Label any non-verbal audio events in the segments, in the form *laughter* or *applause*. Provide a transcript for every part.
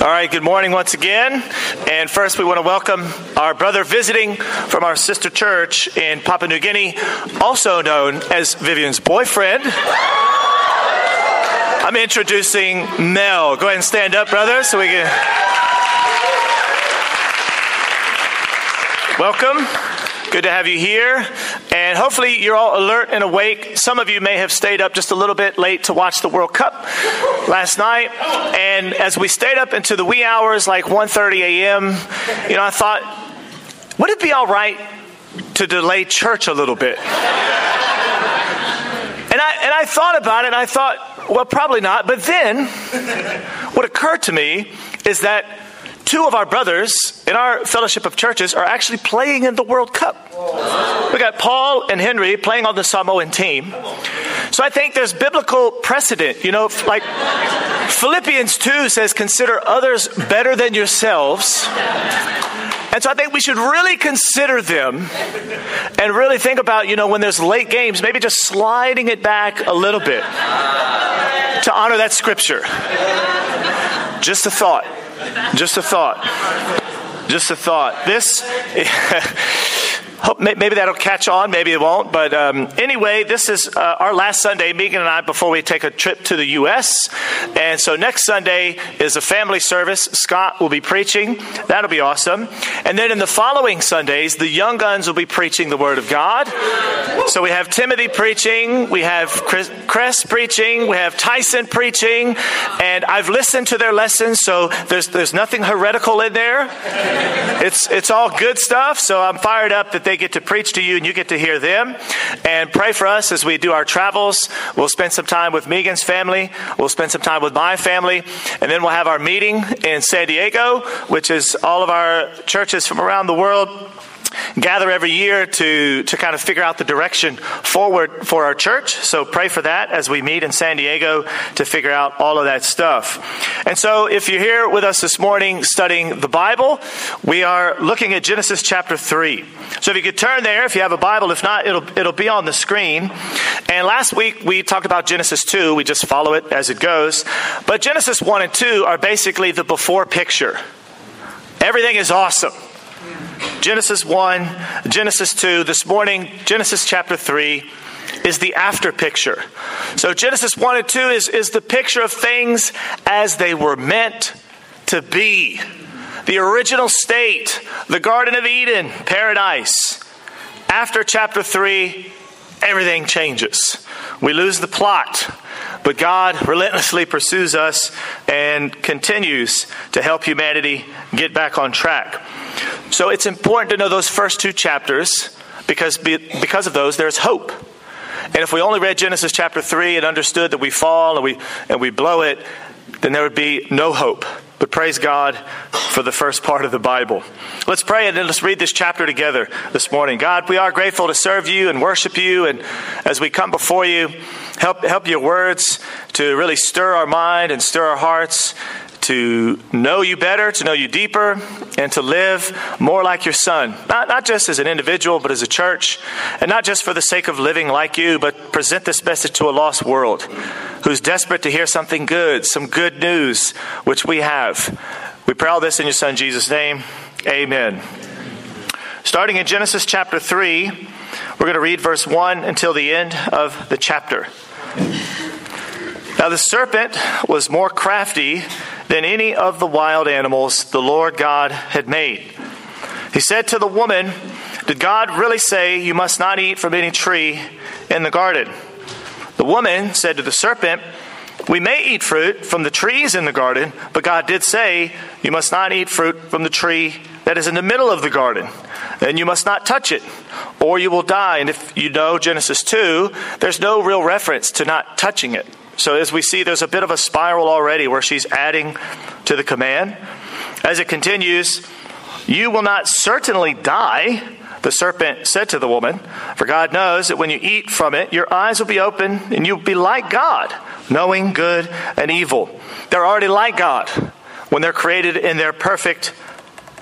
All right, good morning once again. And first, we want to welcome our brother visiting from our sister church in Papua New Guinea, also known as Vivian's boyfriend. I'm introducing Mel. Go ahead and stand up, brother, so we can. Welcome. Good to have you here. And hopefully you're all alert and awake. Some of you may have stayed up just a little bit late to watch the World Cup last night. And as we stayed up into the wee hours, like 1.30 a.m., you know, I thought, would it be all right to delay church a little bit? And I, and I thought about it, and I thought, well, probably not. But then, what occurred to me is that two of our brothers in our fellowship of churches are actually playing in the World Cup. We got Paul and Henry playing on the Samoan team. So I think there's biblical precedent. You know, like Philippians 2 says, consider others better than yourselves. And so I think we should really consider them and really think about, you know, when there's late games, maybe just sliding it back a little bit to honor that scripture. Just a thought. Just a thought. Just a thought. This. *laughs* maybe that'll catch on, maybe it won't. But um, anyway, this is uh, our last Sunday, Megan and I, before we take a trip to the U.S. And so next Sunday is a family service. Scott will be preaching. That'll be awesome. And then in the following Sundays, the young guns will be preaching the Word of God. So we have Timothy preaching, we have Chris, Chris preaching, we have Tyson preaching, and I've listened to their lessons, so there's there's nothing heretical in there. It's it's all good stuff. So I'm fired up that they get to preach to you and you get to hear them. And pray for us as we do our travels. We'll spend some time with Megan's family. We'll spend some time with my family. And then we'll have our meeting in San Diego, which is all of our churches from around the world gather every year to, to kind of figure out the direction forward for our church. So pray for that as we meet in San Diego to figure out all of that stuff. And so if you're here with us this morning studying the Bible, we are looking at Genesis chapter 3. So if you could turn there, if you have a Bible, if not, it'll, it'll be on the screen. And last week we talked about Genesis 2. We just follow it as it goes. But Genesis 1 and 2 are basically the before picture. Everything is awesome. Genesis 1, Genesis 2, this morning, Genesis chapter 3 is the after picture. So Genesis 1 and 2 is, is the picture of things as they were meant to be. The original state, the Garden of Eden, paradise. After chapter 3, everything changes. We lose the plot, but God relentlessly pursues us and continues to help humanity get back on track. So it's important to know those first two chapters because, because of those, there's hope. And if we only read Genesis chapter 3 and understood that we fall and we, and we blow it, then there would be no hope. But praise God for the first part of the Bible. Let's pray and then let's read this chapter together this morning. God, we are grateful to serve you and worship you. And as we come before you, help, help your words to really stir our mind and stir our hearts to know you better, to know you deeper, and to live more like your son. Not, not just as an individual, but as a church. And not just for the sake of living like you, but present this message to a lost world who's desperate to hear something good, some good news, which we have. We pray all this in your son Jesus' name. Amen. Starting in Genesis chapter 3, we're going to read verse 1 until the end of the chapter. Now the serpent was more crafty than any of the wild animals the Lord God had made. He said to the woman, Did God really say you must not eat from any tree in the garden? The woman said to the serpent, We may eat fruit from the trees in the garden, but God did say, You must not eat fruit from the tree that is in the middle of the garden, and you must not touch it, or you will die. And if you know Genesis 2, there's no real reference to not touching it. So, as we see, there's a bit of a spiral already where she's adding to the command. As it continues, you will not certainly die, the serpent said to the woman, for God knows that when you eat from it, your eyes will be open and you'll be like God, knowing good and evil. They're already like God when they're created in their perfect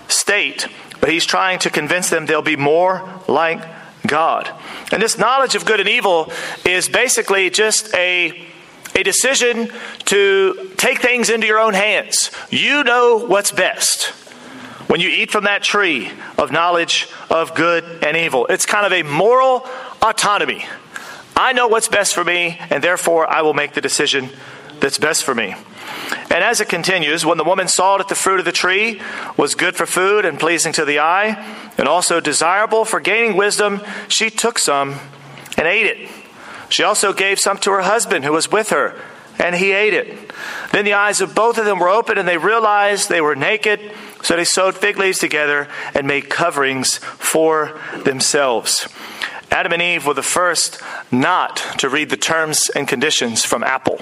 state, but He's trying to convince them they'll be more like God. And this knowledge of good and evil is basically just a a decision to take things into your own hands. You know what's best when you eat from that tree of knowledge of good and evil. It's kind of a moral autonomy. I know what's best for me, and therefore I will make the decision that's best for me. And as it continues, when the woman saw that the fruit of the tree was good for food and pleasing to the eye, and also desirable for gaining wisdom, she took some and ate it. She also gave some to her husband who was with her, and he ate it. Then the eyes of both of them were opened, and they realized they were naked. So they sewed fig leaves together and made coverings for themselves. Adam and Eve were the first not to read the terms and conditions from Apple.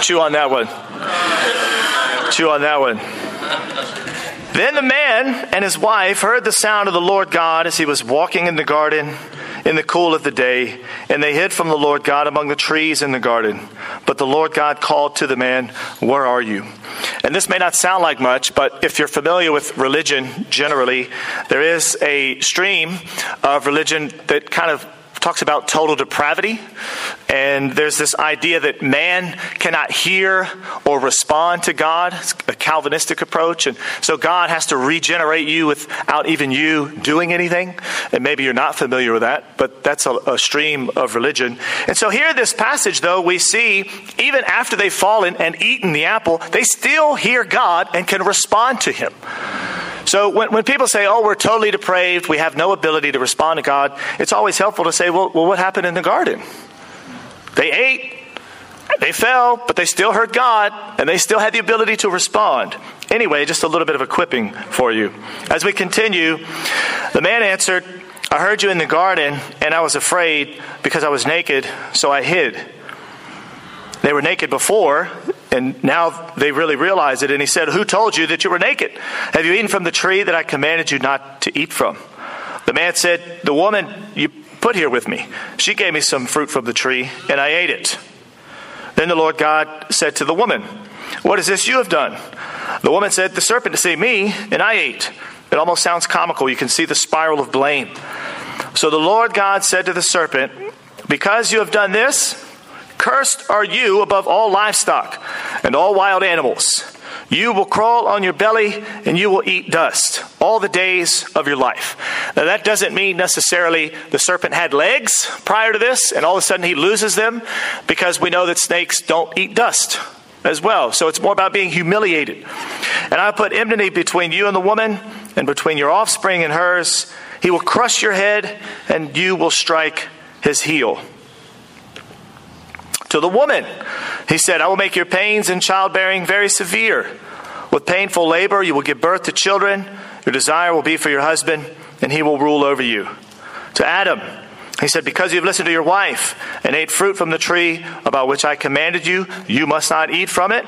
Chew on that one. Chew on that one. Then the man and his wife heard the sound of the Lord God as he was walking in the garden in the cool of the day, and they hid from the Lord God among the trees in the garden. But the Lord God called to the man, Where are you? And this may not sound like much, but if you're familiar with religion generally, there is a stream of religion that kind of talks about total depravity. And there's this idea that man cannot hear or respond to God. It's a Calvinistic approach. And so God has to regenerate you without even you doing anything. And maybe you're not familiar with that, but that's a, a stream of religion. And so here in this passage, though, we see even after they've fallen and eaten the apple, they still hear God and can respond to him. So when, when people say, oh, we're totally depraved, we have no ability to respond to God, it's always helpful to say, well, well what happened in the garden? They ate, they fell, but they still heard God, and they still had the ability to respond. Anyway, just a little bit of equipping for you. As we continue, the man answered, I heard you in the garden, and I was afraid because I was naked, so I hid. They were naked before, and now they really realize it. And he said, Who told you that you were naked? Have you eaten from the tree that I commanded you not to eat from? The man said, The woman you put here with me, she gave me some fruit from the tree, and I ate it. Then the Lord God said to the woman, What is this you have done? The woman said, The serpent deceived me, and I ate. It almost sounds comical. You can see the spiral of blame. So the Lord God said to the serpent, Because you have done this, Cursed are you above all livestock and all wild animals. You will crawl on your belly and you will eat dust all the days of your life. Now, that doesn't mean necessarily the serpent had legs prior to this and all of a sudden he loses them because we know that snakes don't eat dust as well. So it's more about being humiliated. And I put enmity between you and the woman and between your offspring and hers. He will crush your head and you will strike his heel to the woman. He said, I will make your pains in childbearing very severe. With painful labor, you will give birth to children. Your desire will be for your husband, and he will rule over you. To Adam, he said, Because you have listened to your wife and ate fruit from the tree about which I commanded you, you must not eat from it.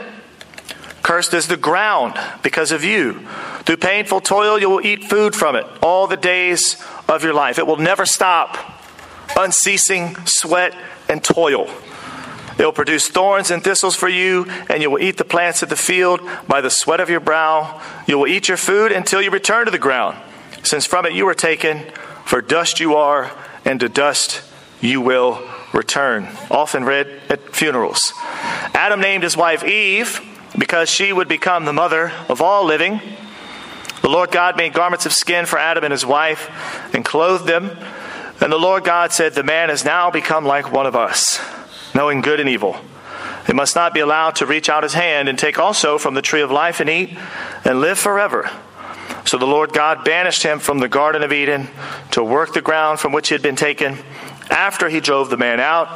Cursed is the ground because of you. Through painful toil, you will eat food from it all the days of your life. It will never stop. Unceasing sweat and toil. It will produce thorns and thistles for you, and you will eat the plants of the field by the sweat of your brow. You will eat your food until you return to the ground, since from it you were taken, for dust you are, and to dust you will return. Often read at funerals. Adam named his wife Eve because she would become the mother of all living. The Lord God made garments of skin for Adam and his wife and clothed them. And the Lord God said, The man has now become like one of us knowing good and evil. It must not be allowed to reach out his hand and take also from the tree of life and eat and live forever. So the Lord God banished him from the Garden of Eden to work the ground from which he had been taken. After he drove the man out,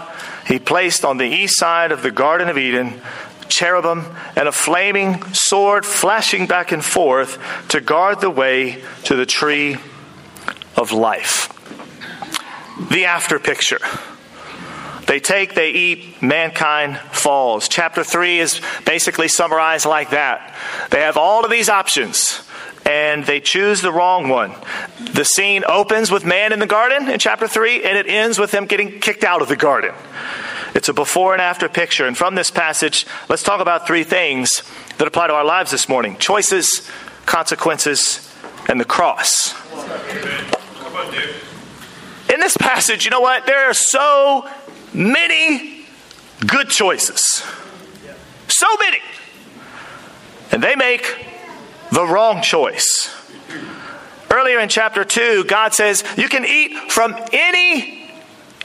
he placed on the east side of the Garden of Eden cherubim and a flaming sword flashing back and forth to guard the way to the tree of life. The after picture. They take, they eat, mankind falls. Chapter 3 is basically summarized like that. They have all of these options and they choose the wrong one. The scene opens with man in the garden in chapter 3 and it ends with him getting kicked out of the garden. It's a before and after picture. And from this passage, let's talk about three things that apply to our lives this morning choices, consequences, and the cross. in this passage, you know what? There are so many good choices. So many. And they make the wrong choice. Earlier in chapter 2, God says, You can eat from any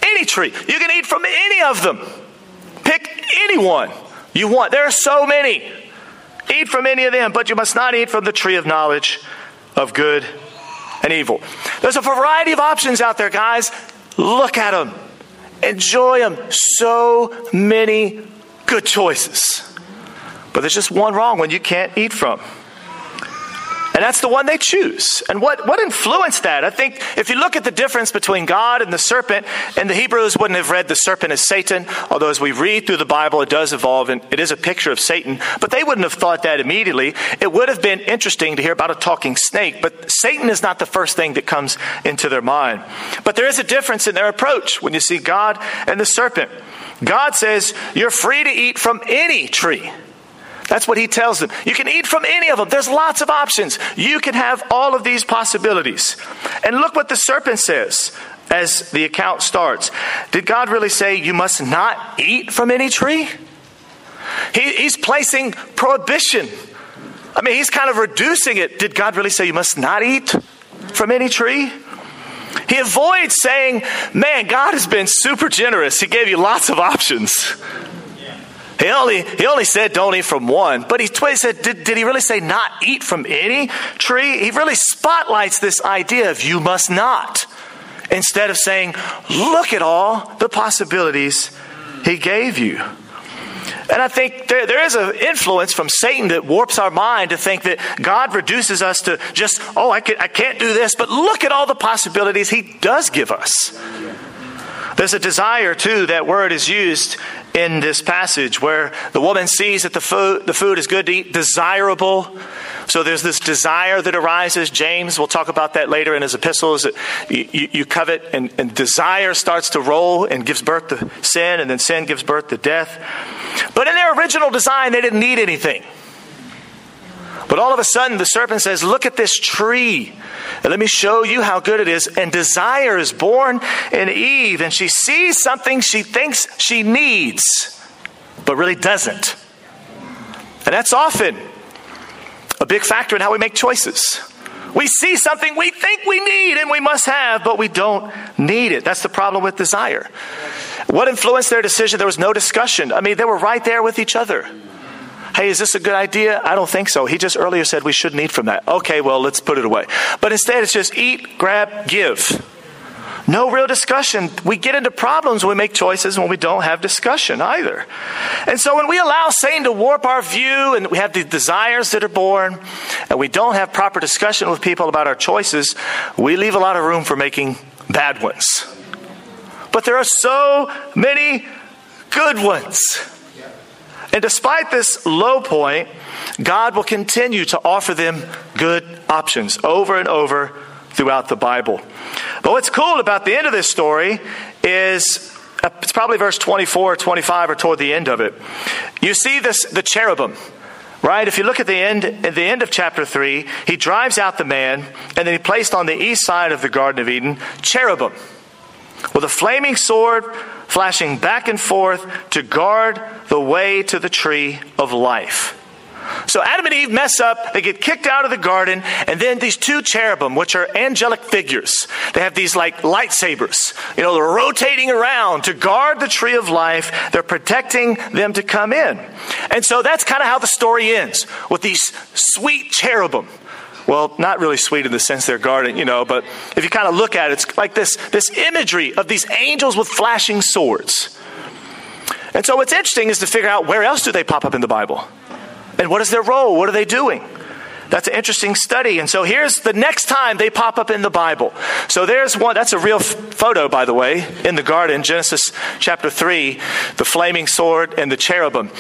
any tree. You can eat from any of them. Pick anyone you want. There are so many. Eat from any of them, but you must not eat from the tree of knowledge of good and evil. There's a variety of options out there, guys. Look at them. Enjoy them. So many good choices. But there's just one wrong one you can't eat from. And that's the one they choose. And what, what influenced that? I think if you look at the difference between God and the serpent, and the Hebrews wouldn't have read the serpent as Satan, although as we read through the Bible, it does evolve and it is a picture of Satan, but they wouldn't have thought that immediately. It would have been interesting to hear about a talking snake, but Satan is not the first thing that comes into their mind. But there is a difference in their approach when you see God and the serpent. God says, You're free to eat from any tree. That's what he tells them. You can eat from any of them. There's lots of options. You can have all of these possibilities. And look what the serpent says as the account starts. Did God really say you must not eat from any tree? He, he's placing prohibition. I mean, he's kind of reducing it. Did God really say you must not eat from any tree? He avoids saying, Man, God has been super generous. He gave you lots of options. He only, he only said don't eat from one, but he, said, did, did he really say not eat from any tree? He really spotlights this idea of you must not, instead of saying, look at all the possibilities he gave you. And I think there, there is an influence from Satan that warps our mind to think that God reduces us to just, oh, I, can, I can't do this, but look at all the possibilities he does give us. There's a desire, too, that word is used in this passage where the woman sees that the food, the food is good to eat, desirable. So there's this desire that arises. James, we'll talk about that later in his epistles. You, you covet, and, and desire starts to roll and gives birth to sin, and then sin gives birth to death. But in their original design, they didn't need anything. But all of a sudden, the serpent says, Look at this tree. And let me show you how good it is. And desire is born in Eve, and she sees something she thinks she needs, but really doesn't. And that's often a big factor in how we make choices. We see something we think we need and we must have, but we don't need it. That's the problem with desire. What influenced their decision? There was no discussion. I mean, they were right there with each other. Hey, is this a good idea? I don't think so. He just earlier said we shouldn't eat from that. Okay, well, let's put it away. But instead, it's just eat, grab, give. No real discussion. We get into problems when we make choices when we don't have discussion either. And so when we allow Satan to warp our view and we have the desires that are born and we don't have proper discussion with people about our choices, we leave a lot of room for making bad ones. But there are so many good ones. And despite this low point, God will continue to offer them good options over and over throughout the Bible. But what's cool about the end of this story is uh, it's probably verse 24 or 25 or toward the end of it. You see this the cherubim right? If you look at the end, at the end of chapter 3, he drives out the man, and then he placed on the east side of the Garden of Eden cherubim with a flaming sword flashing back and forth to guard the way to the tree of life. So Adam and Eve mess up, they get kicked out of the garden, and then these two cherubim, which are angelic figures, they have these like lightsabers. You know, they're rotating around to guard the tree of life. They're protecting them to come in. And so that's kind of how the story ends with these sweet cherubim well, not really sweet in the sense they're guarding, you know, but if you kind of look at it, it's like this, this imagery of these angels with flashing swords. And so what's interesting is to figure out where else do they pop up in the Bible? And what is their role? What are they doing? That's an interesting study. And so here's the next time they pop up in the Bible. So there's one, that's a real f- photo, by the way, in the garden, Genesis chapter 3, the flaming sword and the cherubim.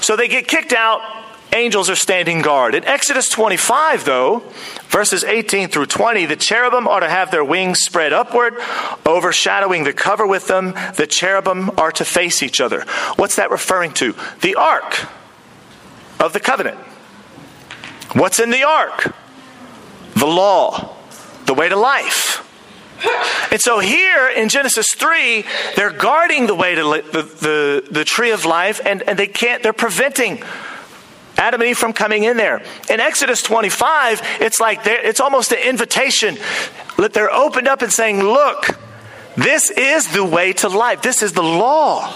So they get kicked out angels are standing guard. In Exodus 25, though, verses 18 through 20, the cherubim are to have their wings spread upward, overshadowing the cover with them. The cherubim are to face each other. What's that referring to? The ark of the covenant. What's in the ark? The law, the way to life. And so here in Genesis 3, they're guarding the way to li- the, the, the tree of life, and, and they can't, they're preventing Adam and Eve from coming in there. In Exodus 25, it's like it's almost an invitation. That they're opened up and saying, Look, this is the way to life, this is the law.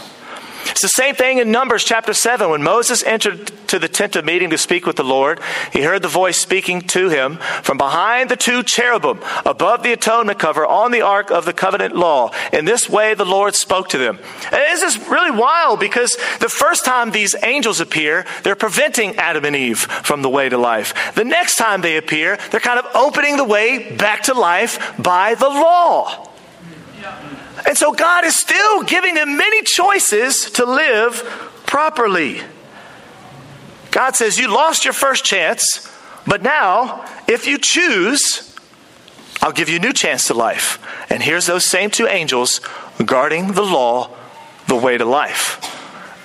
It's the same thing in Numbers chapter 7. When Moses entered to the tent of meeting to speak with the Lord, he heard the voice speaking to him from behind the two cherubim above the atonement cover on the ark of the covenant law. In this way, the Lord spoke to them. And this is really wild because the first time these angels appear, they're preventing Adam and Eve from the way to life. The next time they appear, they're kind of opening the way back to life by the law. And so God is still giving them many choices to live properly. God says, You lost your first chance, but now, if you choose, I'll give you a new chance to life. And here's those same two angels guarding the law, the way to life.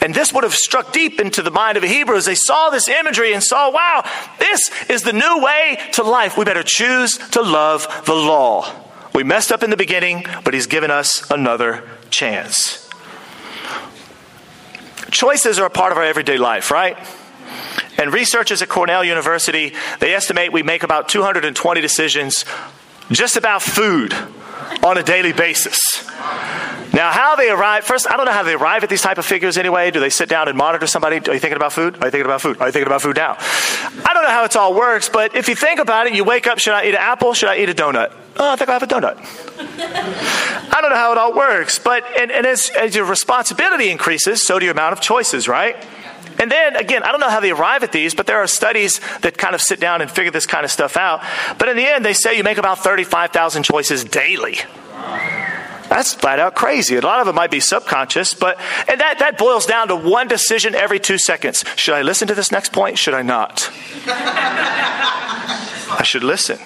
And this would have struck deep into the mind of the Hebrews. They saw this imagery and saw, wow, this is the new way to life. We better choose to love the law. We messed up in the beginning, but He's given us another chance. Choices are a part of our everyday life, right? And researchers at Cornell University, they estimate we make about 220 decisions just about food on a daily basis. Now, how they arrive, first, I don't know how they arrive at these type of figures anyway. Do they sit down and monitor somebody? Are you thinking about food? Are you thinking about food? Are you thinking about food now? I don't know how it all works, but if you think about it, you wake up, should I eat an apple? Should I eat a donut? Oh, I think I'll have a donut. I don't know how it all works, but and, and as, as your responsibility increases, so do your amount of choices, right? And then again, I don't know how they arrive at these, but there are studies that kind of sit down and figure this kind of stuff out. But in the end, they say you make about 35,000 choices daily. That's flat out crazy. A lot of it might be subconscious, but and that, that boils down to one decision every two seconds. Should I listen to this next point? Should I not? *laughs* I should listen.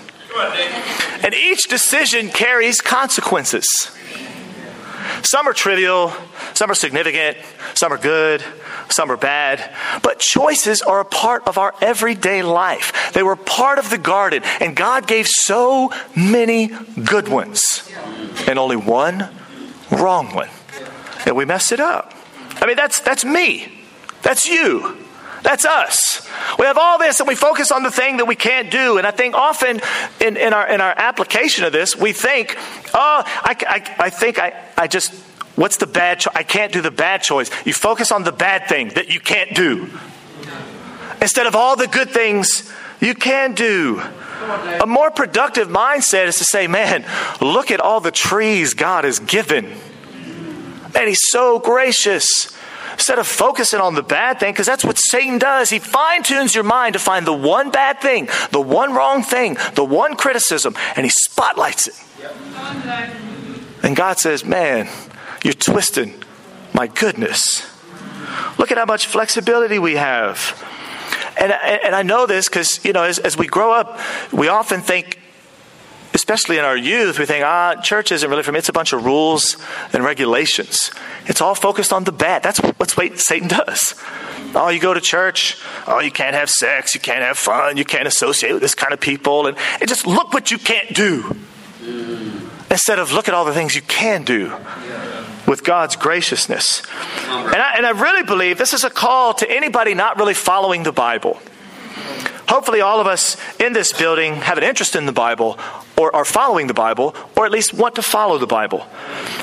And each decision carries consequences. Some are trivial, some are significant, some are good, some are bad. But choices are a part of our everyday life. They were part of the garden, and God gave so many good ones and only one wrong one. And we mess it up. I mean, that's, that's me. That's you. That's us. We have all this and we focus on the thing that we can't do. And I think often in, in, our, in our application of this, we think, oh, I, I, I think I, I just, what's the bad choice? I can't do the bad choice. You focus on the bad thing that you can't do instead of all the good things you can do. A more productive mindset is to say, man, look at all the trees God has given. And He's so gracious. Instead of focusing on the bad thing, because that's what Satan does. He fine tunes your mind to find the one bad thing, the one wrong thing, the one criticism, and he spotlights it. And God says, Man, you're twisting. My goodness. Look at how much flexibility we have. And, and I know this because, you know, as, as we grow up, we often think, especially in our youth, we think, ah, church isn't really for me. It's a bunch of rules and regulations. It's all focused on the bad. That's what Satan does. Oh, you go to church. Oh, you can't have sex. You can't have fun. You can't associate with this kind of people. And, and just look what you can't do. Instead of look at all the things you can do with God's graciousness. And I, and I really believe this is a call to anybody not really following the Bible. Hopefully, all of us in this building have an interest in the Bible or are following the Bible or at least want to follow the Bible.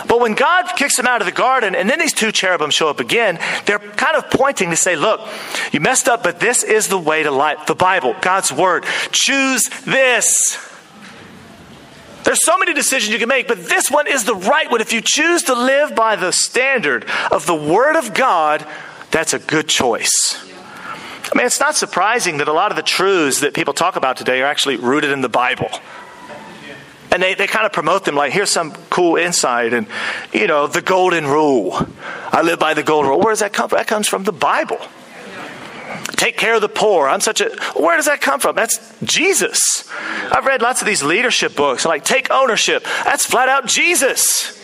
But when God kicks them out of the garden and then these two cherubim show up again, they're kind of pointing to say, Look, you messed up, but this is the way to life. The Bible, God's Word. Choose this. There's so many decisions you can make, but this one is the right one. If you choose to live by the standard of the Word of God, that's a good choice. I mean, it's not surprising that a lot of the truths that people talk about today are actually rooted in the Bible. And they, they kind of promote them like, here's some cool insight, and, you know, the golden rule. I live by the golden rule. Where does that come from? That comes from the Bible. Take care of the poor. I'm such a. Where does that come from? That's Jesus. I've read lots of these leadership books, like take ownership. That's flat out Jesus.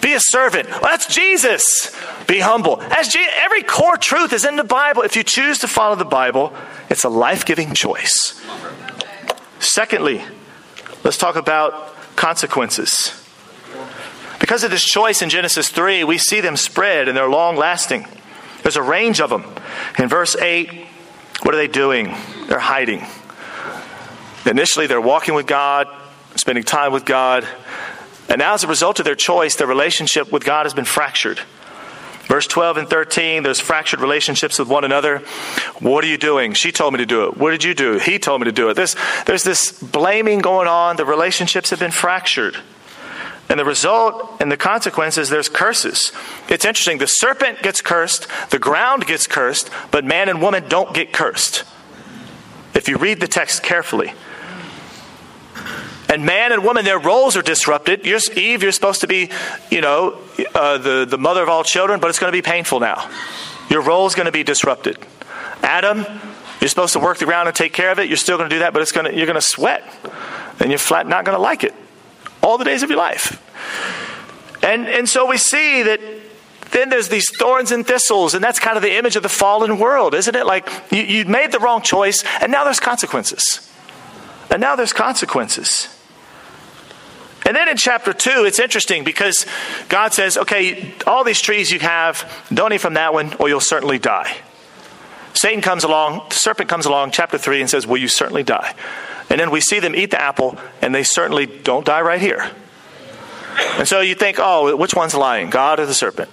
Be a servant. Well, that's Jesus. Be humble. As Je- every core truth is in the Bible. If you choose to follow the Bible, it's a life giving choice. Secondly, let's talk about consequences. Because of this choice in Genesis 3, we see them spread and they're long lasting. There's a range of them. In verse 8, what are they doing? They're hiding. Initially, they're walking with God, spending time with God. And now, as a result of their choice, their relationship with God has been fractured. Verse 12 and 13, there's fractured relationships with one another. What are you doing? She told me to do it. What did you do? He told me to do it. There's, there's this blaming going on. The relationships have been fractured. And the result and the consequences, there's curses. It's interesting. The serpent gets cursed, the ground gets cursed, but man and woman don't get cursed. If you read the text carefully. And man and woman, their roles are disrupted. You're, Eve, you're supposed to be, you know, uh, the, the mother of all children, but it's going to be painful now. Your role is going to be disrupted. Adam, you're supposed to work the ground and take care of it. You're still going to do that, but it's going to, you're going to sweat. And you're flat not going to like it all the days of your life. And, and so we see that then there's these thorns and thistles, and that's kind of the image of the fallen world, isn't it? Like you, you made the wrong choice, and now there's consequences. And now there's consequences. And then in chapter 2, it's interesting because God says, okay, all these trees you have, don't eat from that one or you'll certainly die. Satan comes along, the serpent comes along, chapter 3, and says, Will you certainly die? And then we see them eat the apple, and they certainly don't die right here. And so you think, oh, which one's lying, God or the serpent?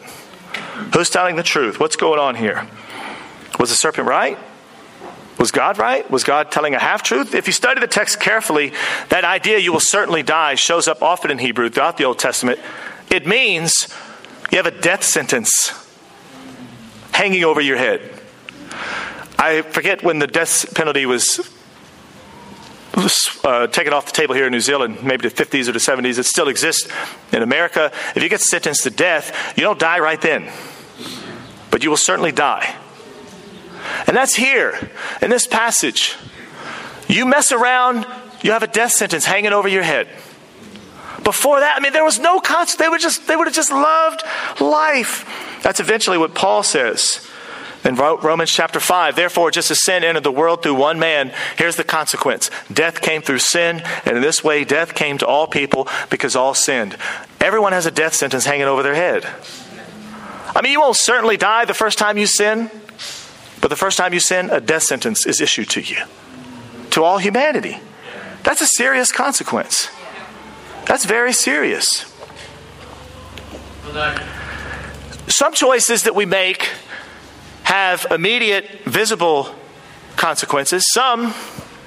Who's telling the truth? What's going on here? Was the serpent right? Was God right? Was God telling a half truth? If you study the text carefully, that idea, you will certainly die, shows up often in Hebrew throughout the Old Testament. It means you have a death sentence hanging over your head. I forget when the death penalty was uh, taken off the table here in New Zealand, maybe the 50s or the 70s. It still exists in America. If you get sentenced to death, you don't die right then, but you will certainly die. And that's here in this passage. You mess around, you have a death sentence hanging over your head. Before that, I mean, there was no consequence. They would just they would have just loved life. That's eventually what Paul says in Romans chapter 5. Therefore, just as sin entered the world through one man, here's the consequence. Death came through sin, and in this way, death came to all people because all sinned. Everyone has a death sentence hanging over their head. I mean, you won't certainly die the first time you sin, but the first time you sin, a death sentence is issued to you, to all humanity. That's a serious consequence. That's very serious. Some choices that we make have immediate, visible consequences. Some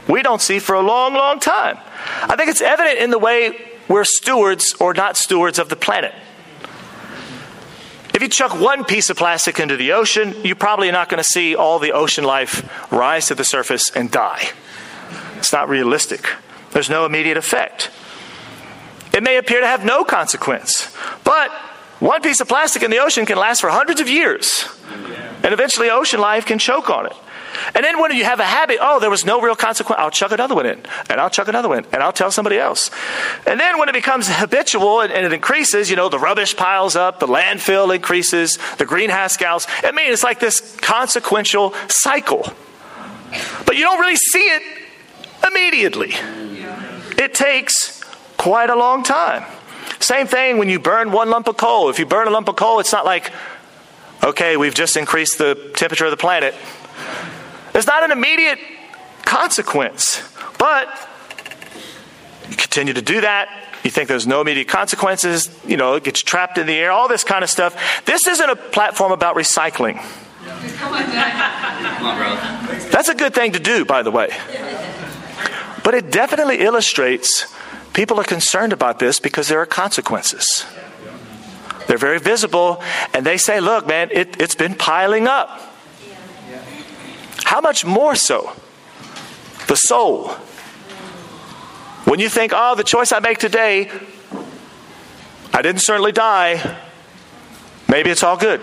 we don't see for a long, long time. I think it's evident in the way we're stewards or not stewards of the planet. If you chuck one piece of plastic into the ocean, you're probably not going to see all the ocean life rise to the surface and die. It's not realistic. There's no immediate effect. It may appear to have no consequence, but one piece of plastic in the ocean can last for hundreds of years. And eventually, ocean life can choke on it. And then when you have a habit, oh, there was no real consequence, I'll chuck another one in, and I'll chuck another one, and I'll tell somebody else. And then when it becomes habitual and, and it increases, you know, the rubbish piles up, the landfill increases, the greenhouse gases. I mean, it's like this consequential cycle. But you don't really see it immediately. It takes quite a long time. Same thing when you burn one lump of coal. If you burn a lump of coal, it's not like, okay, we've just increased the temperature of the planet. There's not an immediate consequence, but you continue to do that. You think there's no immediate consequences, you know, it gets trapped in the air, all this kind of stuff. This isn't a platform about recycling. That's a good thing to do, by the way. But it definitely illustrates people are concerned about this because there are consequences. They're very visible, and they say, look, man, it, it's been piling up. How much more so the soul? When you think, oh, the choice I make today, I didn't certainly die, maybe it's all good.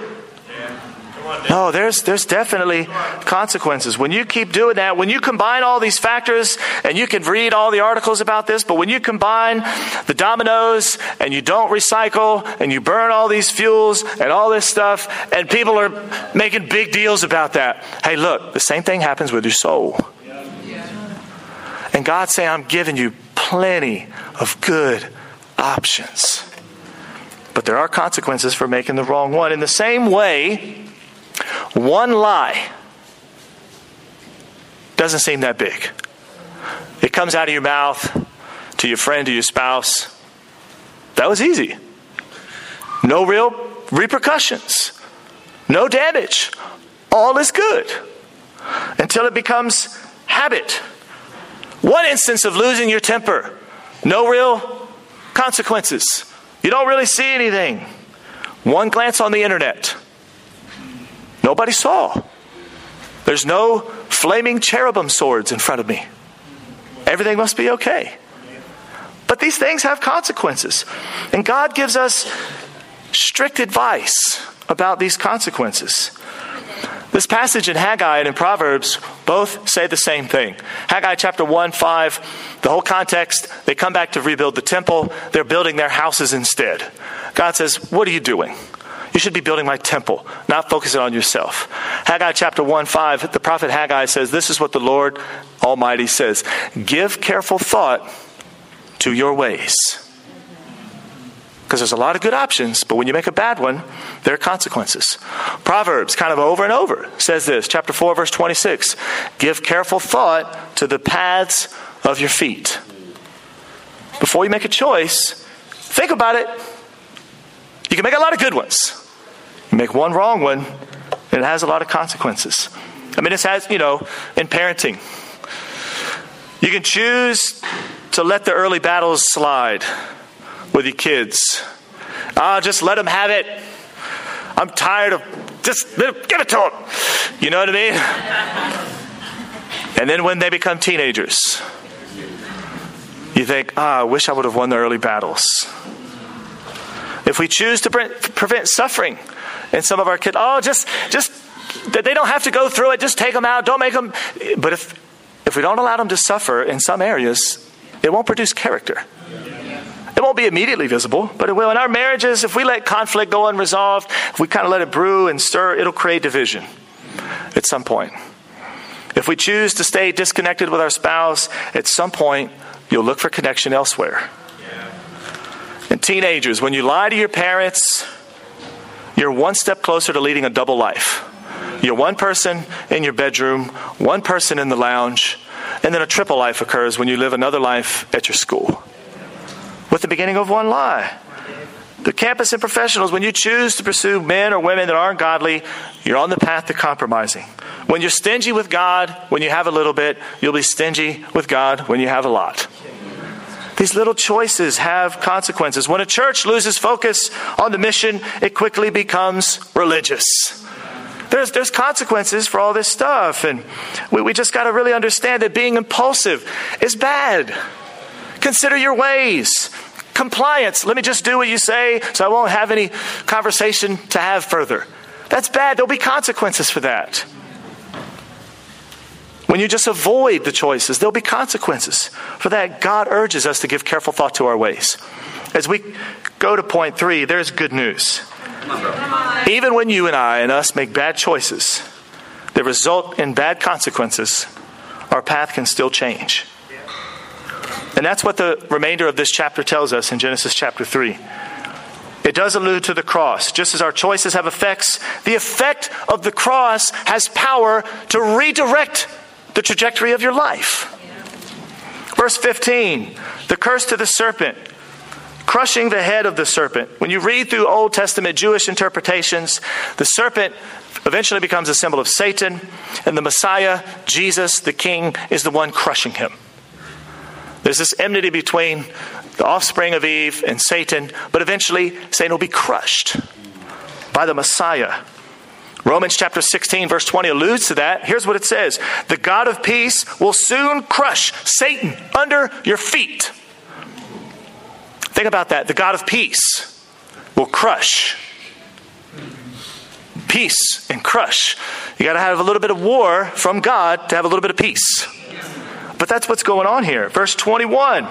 No, there's, there's definitely consequences. When you keep doing that, when you combine all these factors, and you can read all the articles about this, but when you combine the dominoes and you don't recycle and you burn all these fuels and all this stuff, and people are making big deals about that. Hey, look, the same thing happens with your soul. And God say, I'm giving you plenty of good options. But there are consequences for making the wrong one. In the same way, one lie doesn't seem that big. It comes out of your mouth to your friend, to your spouse. That was easy. No real repercussions, no damage. All is good until it becomes habit. One instance of losing your temper, no real consequences. You don't really see anything. One glance on the internet, nobody saw. There's no flaming cherubim swords in front of me. Everything must be okay. But these things have consequences. And God gives us strict advice about these consequences. This passage in Haggai and in Proverbs both say the same thing. Haggai chapter 1, 5, the whole context, they come back to rebuild the temple. They're building their houses instead. God says, What are you doing? You should be building my temple, not focusing on yourself. Haggai chapter 1, 5, the prophet Haggai says, This is what the Lord Almighty says Give careful thought to your ways. Because there's a lot of good options, but when you make a bad one, there are consequences. Proverbs, kind of over and over, says this, chapter 4, verse 26 Give careful thought to the paths of your feet. Before you make a choice, think about it. You can make a lot of good ones. Make one wrong one, and it has a lot of consequences. I mean, this has, you know, in parenting. You can choose to let the early battles slide with your kids. Ah, just let them have it. I'm tired of just give it to them. You know what I mean? And then when they become teenagers, you think, ah, I wish I would have won the early battles. If we choose to pre- prevent suffering in some of our kids, oh, just, just, they don't have to go through it. Just take them out. Don't make them. But if, if we don't allow them to suffer in some areas, it won't produce character. It won't be immediately visible, but it will. In our marriages, if we let conflict go unresolved, if we kind of let it brew and stir, it'll create division at some point. If we choose to stay disconnected with our spouse, at some point, you'll look for connection elsewhere. And teenagers, when you lie to your parents, you're one step closer to leading a double life. You're one person in your bedroom, one person in the lounge, and then a triple life occurs when you live another life at your school with the beginning of one lie. The campus and professionals, when you choose to pursue men or women that aren't godly, you're on the path to compromising. When you're stingy with God, when you have a little bit, you'll be stingy with God when you have a lot. These little choices have consequences. When a church loses focus on the mission, it quickly becomes religious. There's, there's consequences for all this stuff. And we, we just got to really understand that being impulsive is bad. Consider your ways. Compliance. Let me just do what you say so I won't have any conversation to have further. That's bad. There'll be consequences for that. When you just avoid the choices, there'll be consequences. For that, God urges us to give careful thought to our ways. As we go to point three, there's good news. Even when you and I and us make bad choices that result in bad consequences, our path can still change. And that's what the remainder of this chapter tells us in Genesis chapter 3. It does allude to the cross. Just as our choices have effects, the effect of the cross has power to redirect the trajectory of your life. Verse 15 the curse to the serpent, crushing the head of the serpent. When you read through Old Testament Jewish interpretations, the serpent eventually becomes a symbol of Satan, and the Messiah, Jesus, the King, is the one crushing him. There's this enmity between the offspring of Eve and Satan, but eventually Satan will be crushed by the Messiah. Romans chapter 16, verse 20 alludes to that. Here's what it says The God of peace will soon crush Satan under your feet. Think about that. The God of peace will crush. Peace and crush. You got to have a little bit of war from God to have a little bit of peace. But that's what's going on here. Verse 21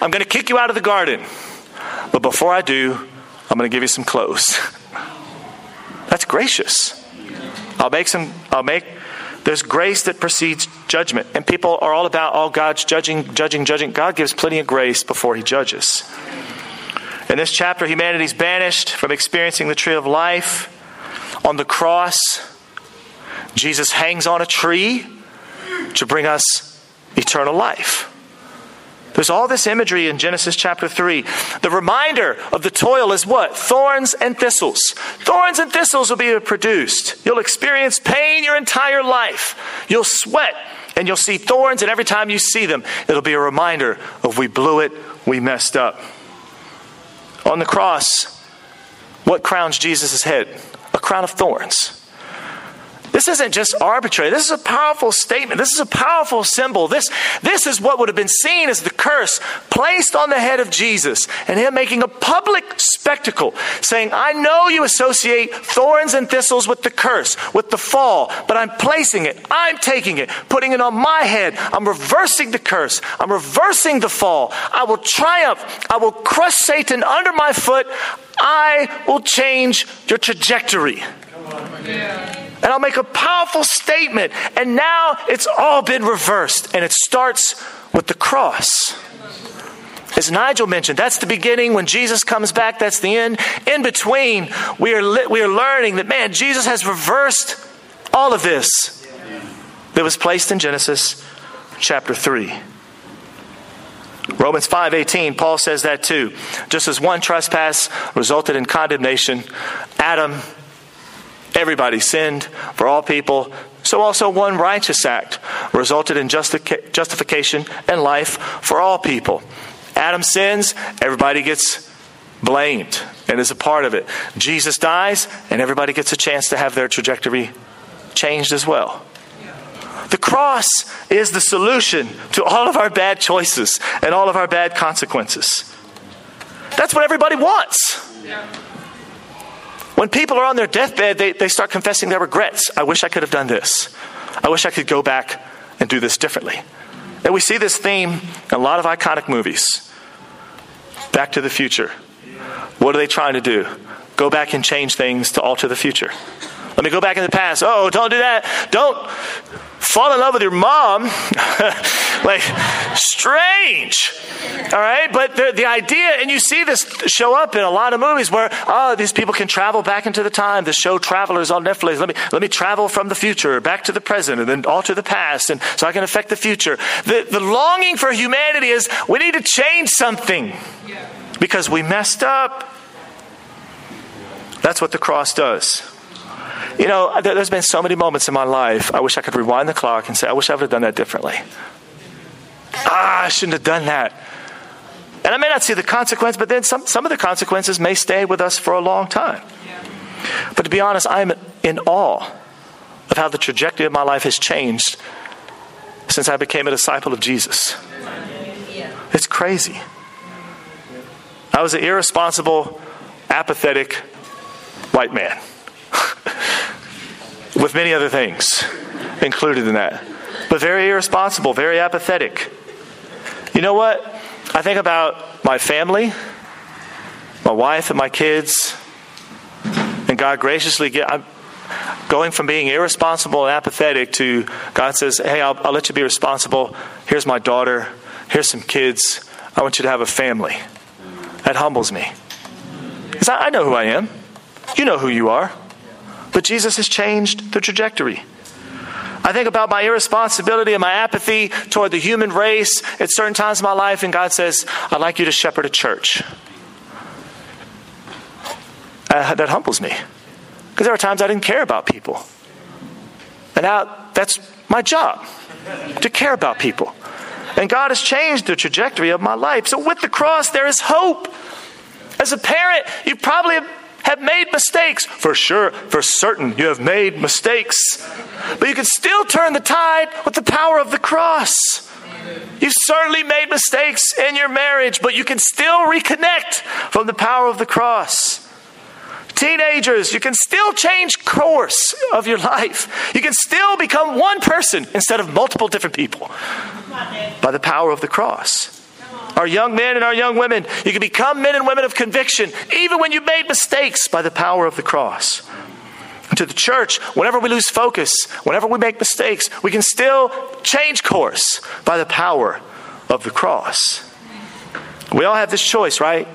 I'm going to kick you out of the garden. But before I do, I'm going to give you some clothes. *laughs* Gracious. I'll make some, I'll make, there's grace that precedes judgment. And people are all about all God's judging, judging, judging. God gives plenty of grace before he judges. In this chapter, humanity's banished from experiencing the tree of life. On the cross, Jesus hangs on a tree to bring us eternal life. There's all this imagery in Genesis chapter 3. The reminder of the toil is what? Thorns and thistles. Thorns and thistles will be produced. You'll experience pain your entire life. You'll sweat and you'll see thorns, and every time you see them, it'll be a reminder of we blew it, we messed up. On the cross, what crowns Jesus' head? A crown of thorns. This isn't just arbitrary. This is a powerful statement. This is a powerful symbol. This, this is what would have been seen as the curse placed on the head of Jesus and him making a public spectacle, saying, I know you associate thorns and thistles with the curse, with the fall, but I'm placing it. I'm taking it, putting it on my head. I'm reversing the curse. I'm reversing the fall. I will triumph. I will crush Satan under my foot. I will change your trajectory. And I'll make a powerful statement. And now it's all been reversed, and it starts with the cross. As Nigel mentioned, that's the beginning. When Jesus comes back, that's the end. In between, we are, li- we are learning that, man, Jesus has reversed all of this that was placed in Genesis chapter 3. Romans 5:18 Paul says that too. Just as one trespass resulted in condemnation, Adam Everybody sinned for all people. So also one righteous act resulted in justification and life for all people. Adam sins, everybody gets blamed and is a part of it. Jesus dies, and everybody gets a chance to have their trajectory changed as well. The cross is the solution to all of our bad choices and all of our bad consequences. That's what everybody wants. Yeah. When people are on their deathbed, they, they start confessing their regrets. I wish I could have done this. I wish I could go back and do this differently. And we see this theme in a lot of iconic movies. Back to the future. What are they trying to do? Go back and change things to alter the future. Let me go back in the past. Oh, don't do that. Don't fall in love with your mom. *laughs* like, strange. All right? But the, the idea, and you see this show up in a lot of movies where, oh, these people can travel back into the time. The show Travelers on Netflix. Let me, let me travel from the future back to the present and then alter the past and so I can affect the future. The, the longing for humanity is we need to change something because we messed up. That's what the cross does. You know, there's been so many moments in my life, I wish I could rewind the clock and say, I wish I would have done that differently. Ah, I shouldn't have done that. And I may not see the consequence, but then some, some of the consequences may stay with us for a long time. But to be honest, I'm in awe of how the trajectory of my life has changed since I became a disciple of Jesus. It's crazy. I was an irresponsible, apathetic white man with many other things included in that. But very irresponsible, very apathetic. You know what? I think about my family, my wife, and my kids, and God graciously get. I'm going from being irresponsible and apathetic to God says, "Hey, I'll, I'll let you be responsible. Here's my daughter. Here's some kids. I want you to have a family." That humbles me because I, I know who I am. You know who you are. But Jesus has changed the trajectory. I think about my irresponsibility and my apathy toward the human race at certain times in my life, and God says, I'd like you to shepherd a church. Uh, that humbles me. Because there are times I didn't care about people. And now that's my job to care about people. And God has changed the trajectory of my life. So with the cross, there is hope. As a parent, you probably have made mistakes. For sure, for certain, you have made mistakes. But you can still turn the tide with the power of the cross. You've certainly made mistakes in your marriage, but you can still reconnect from the power of the cross. Teenagers, you can still change course of your life. You can still become one person instead of multiple different people by the power of the cross our young men and our young women. You can become men and women of conviction, even when you've made mistakes by the power of the cross. And to the church, whenever we lose focus, whenever we make mistakes, we can still change course by the power of the cross. We all have this choice, right?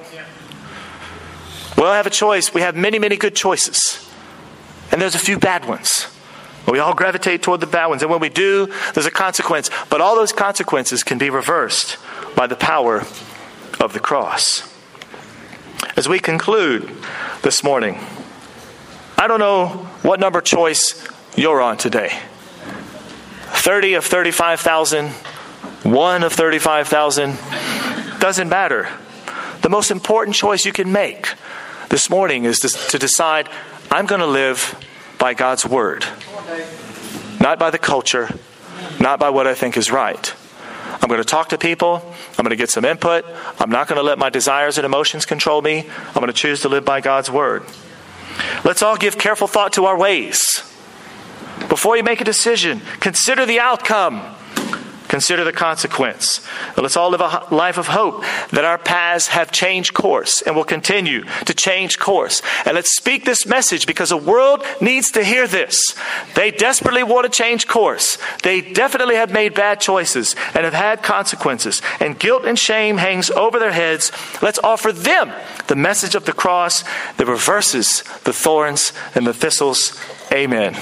We all have a choice. We have many, many good choices. And there's a few bad ones. We all gravitate toward the bad ones. And when we do, there's a consequence. But all those consequences can be reversed by the power of the cross. As we conclude this morning, I don't know what number choice you're on today 30 of 35,000, 1 of 35,000, doesn't matter. The most important choice you can make this morning is to, decide I'm going to live by God's word, not by the culture, not by what I think is right. I'm going to talk to people. I'm going to get some input. I'm not going to let my desires and emotions control me. I'm going to choose to live by God's word. Let's all give careful thought to our ways. Before you make a decision, consider the outcome. Consider the consequence. Let's all live a life of hope that our paths have changed course and will continue to change course. And let's speak this message because the world needs to hear this. They desperately want to change course. They definitely have made bad choices and have had consequences. And guilt and shame hangs over their heads. Let's offer them the message of the cross that reverses the thorns and the thistles. Amen.